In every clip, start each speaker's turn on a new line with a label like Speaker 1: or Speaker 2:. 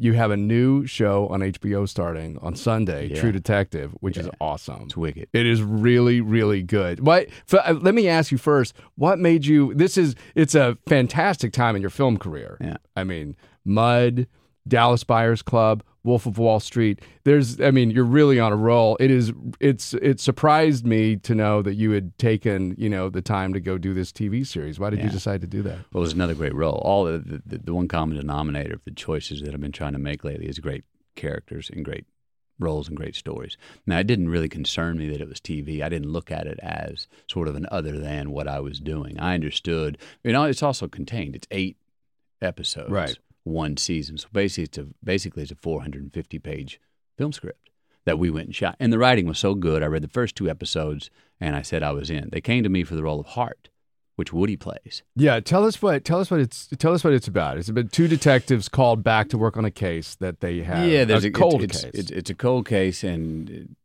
Speaker 1: you have a new show on HBO starting on Sunday,
Speaker 2: Yeah.
Speaker 1: True Detective, which is awesome.
Speaker 2: It's wicked.
Speaker 1: It is really, really good. What? f- uh, let me ask you first. What made you? This is. It's a fantastic time in your film career.
Speaker 2: Yeah.
Speaker 1: I mean, Mud, Dallas Buyers Club, Wolf of Wall Street. There's. I mean, you're really on a roll. It is. It's. It surprised me to know that you had taken. You know, the time to go do this TV series. Why did you decide to do that?
Speaker 2: Well, it was another great role. All the, the the one common denominator of the choices that I've been trying to make lately is great characters and great roles and great stories. Now, it didn't really concern me that it was TV. I didn't look at it as sort of an other than what I was doing. I understood. You know, it's also contained. It's eight episodes,
Speaker 1: Right.
Speaker 2: One season. So basically, it's a basically it's a 450 page film script that we went and shot. And the writing was so good. I read the first two episodes and I said I was in. They came to me for the role of Hart, which Woody plays.
Speaker 1: Yeah, tell us what tell us what it's tell us what it's about. It's about two detectives called back to work on a case that they have.
Speaker 2: yeah, there's
Speaker 1: a, cold
Speaker 2: it's,
Speaker 1: case.
Speaker 2: It's, it's a cold case, and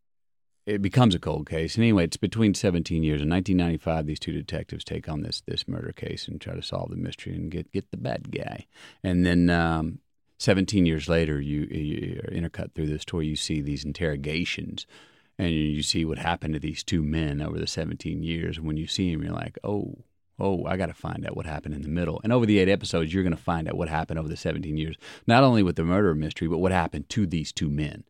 Speaker 2: it, becomes a cold case. And anyway, it's between 17 years. In 1995, these two detectives take on this this murder case and try to solve the mystery and get get the bad guy. And then um, 17 years later, you, you intercut through the story. You see these interrogations. And you see what happened to these two men over the 17 years. And when you see them, you're like, oh, oh, I got to find out what happened in the middle. And over the eight episodes, you're going to find out what happened over the 17 years, not only with the murder mystery, but what happened to these two men.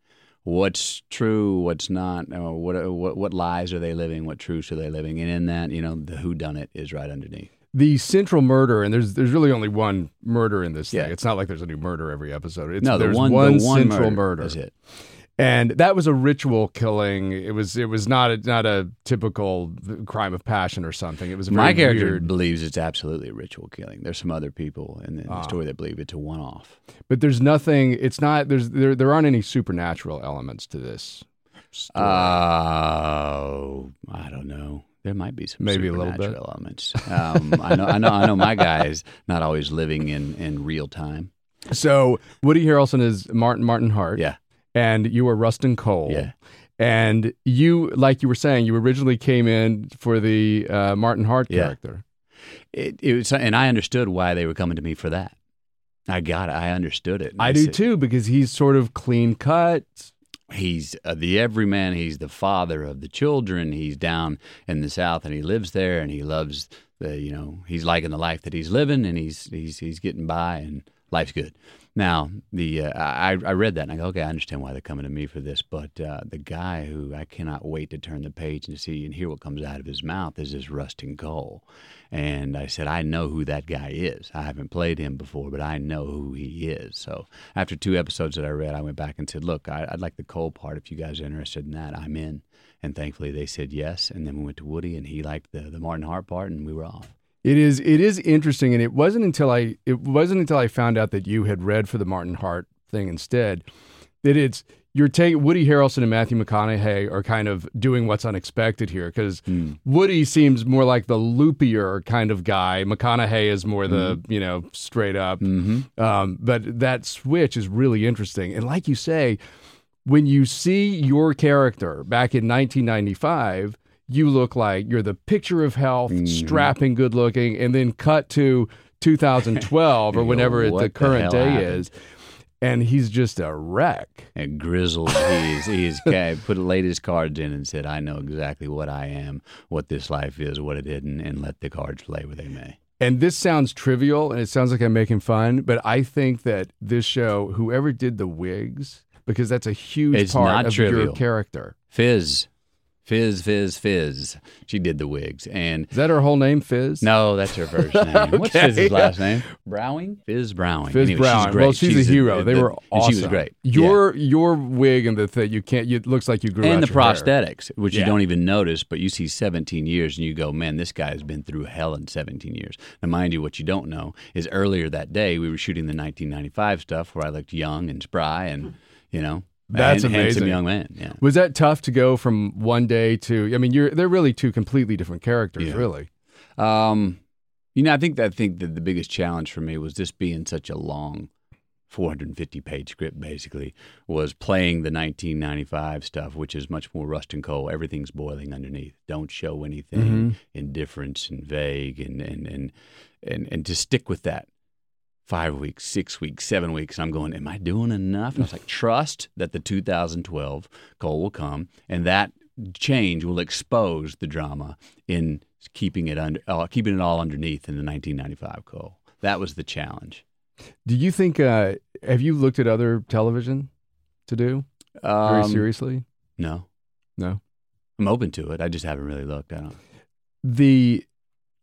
Speaker 2: What's true, what's not, what, what, what lies are they living, what truths are they living? And in that, you know, the who done it is right underneath.
Speaker 1: the central murder, and there's there's really only one murder in this
Speaker 2: Yeah.
Speaker 1: thing. It's not like there's a new murder every episode. It's,
Speaker 2: no, the
Speaker 1: there's
Speaker 2: one,
Speaker 1: one,
Speaker 2: the one
Speaker 1: central
Speaker 2: murder.
Speaker 1: murder.
Speaker 2: That's it.
Speaker 1: And that was a ritual killing. It was it was not a, not a typical crime of passion or something. It was a very
Speaker 2: My character
Speaker 1: weird.
Speaker 2: believes it's absolutely a ritual killing. There's some other people in the, in the
Speaker 1: Ah.
Speaker 2: story that believe it's a one off.
Speaker 1: But there's nothing. It's not. There's there there aren't any supernatural elements to this. Story.
Speaker 2: Oh, I don't know. There might be some
Speaker 1: Maybe a little bit.
Speaker 2: elements. Um, I know, I know, I know. My guy is not always living in, in real time.
Speaker 1: so Woody Harrelson is Martin Martin Hart.
Speaker 2: Yeah,
Speaker 1: and you were Rustin Cohle.
Speaker 2: Yeah.
Speaker 1: And you, like you were saying, you originally came in for the uh, Martin Hart
Speaker 2: Yeah.
Speaker 1: character.
Speaker 2: it, it was, and I understood why they were coming to me for that. I got it. I understood it.
Speaker 1: I do
Speaker 2: said,
Speaker 1: too because he's sort of clean cut.
Speaker 2: He's uh, the everyman. He's the father of the children. He's down in the south, and he lives there, and he loves the. You know, he's liking the life that he's living, and he's he's he's getting by, and life's good. Now, the uh, I I read that and I go, okay, I understand why they're coming to me for this, but uh, the guy who I cannot wait to turn the page and see and hear what comes out of his mouth is this Rustin Cohle, and I said, I know who that guy is. I haven't played him before, but I know who he is. So after two episodes that I read, I went back and said, look, I, I'd like the Cohle part. If you guys are interested in that, I'm in. And thankfully, they said yes. And then we went to Woody, and he liked the the Martin Hart part, and we were off.
Speaker 1: It is it is interesting, and it wasn't until I it wasn't until I found out that you had read for the Martin Hart thing instead that it's you're taking Woody Harrelson and Matthew McConaughey are kind of doing what's unexpected here because Woody seems more like the loopier kind of guy. McConaughey is more the you know straight up.
Speaker 2: Mm-hmm.
Speaker 1: Um, but that switch is really interesting, and like you say, when you see your character back in 1995, you look like you're the picture of health,
Speaker 2: Mm-hmm.
Speaker 1: strapping, good looking, and then cut to 2012 or whenever it,
Speaker 2: "What
Speaker 1: the
Speaker 2: the
Speaker 1: current
Speaker 2: hell
Speaker 1: day
Speaker 2: happened?"
Speaker 1: is, and he's just a wreck.
Speaker 2: And grizzled, he's is. He is. ca- Put laid his cards in and said, "I know exactly what I am, what this life is, what it isn't, and let the cards play where they may."
Speaker 1: And this sounds trivial, and it sounds like I'm making fun, but I think that this show, whoever did the wigs, because that's a huge
Speaker 2: It's
Speaker 1: part
Speaker 2: not
Speaker 1: of your character.
Speaker 2: Fizz, fizz, fizz, fizz. She did the wigs, and
Speaker 1: Is that her whole name, Fizz?
Speaker 2: no, that's her first name. What's Fizz's last name? Browning. Fizz Browning.
Speaker 1: Fizz
Speaker 2: Anyway,
Speaker 1: Brown.
Speaker 2: She's great.
Speaker 1: Well, she's, a hero. they
Speaker 2: the-
Speaker 1: were
Speaker 2: and
Speaker 1: awesome.
Speaker 2: She was great.
Speaker 1: Your your wig and the thing you can't. It looks like you grew
Speaker 2: Yeah.
Speaker 1: out
Speaker 2: and the
Speaker 1: your hair.
Speaker 2: prosthetics, which
Speaker 1: Yeah.
Speaker 2: you don't even notice, but you see 17 years and you go, man, this guy has been through hell in 17 years. Now, mind you, what you don't know is earlier that day we were shooting the 1995 stuff where I looked young and spry and you know,
Speaker 1: That's
Speaker 2: handsome
Speaker 1: amazing.
Speaker 2: young man. Yeah.
Speaker 1: Was that tough to go from one day to? I mean, you're they're really two completely different characters,
Speaker 2: Yeah.
Speaker 1: really.
Speaker 2: Um, you know, I think that I think that the biggest challenge for me was just being such a long, 450 page script. Basically, was playing the 1995 stuff, which is much more Rustin Cohle. Everything's boiling underneath. Don't show anything indifference and vague, and and and and and to stick with that five weeks, six weeks, seven weeks. I'm going, am I doing enough? And I was like, trust that the 2012 Cohle will come, and that change will expose the drama in keeping it under, uh, keeping it all underneath in the 1995 Cohle. That was the challenge.
Speaker 1: Do you think? Uh, have you looked at other television to do very
Speaker 2: Um,
Speaker 1: seriously?
Speaker 2: No,
Speaker 1: No.
Speaker 2: I'm open to it. I just haven't really looked. I don't.
Speaker 1: The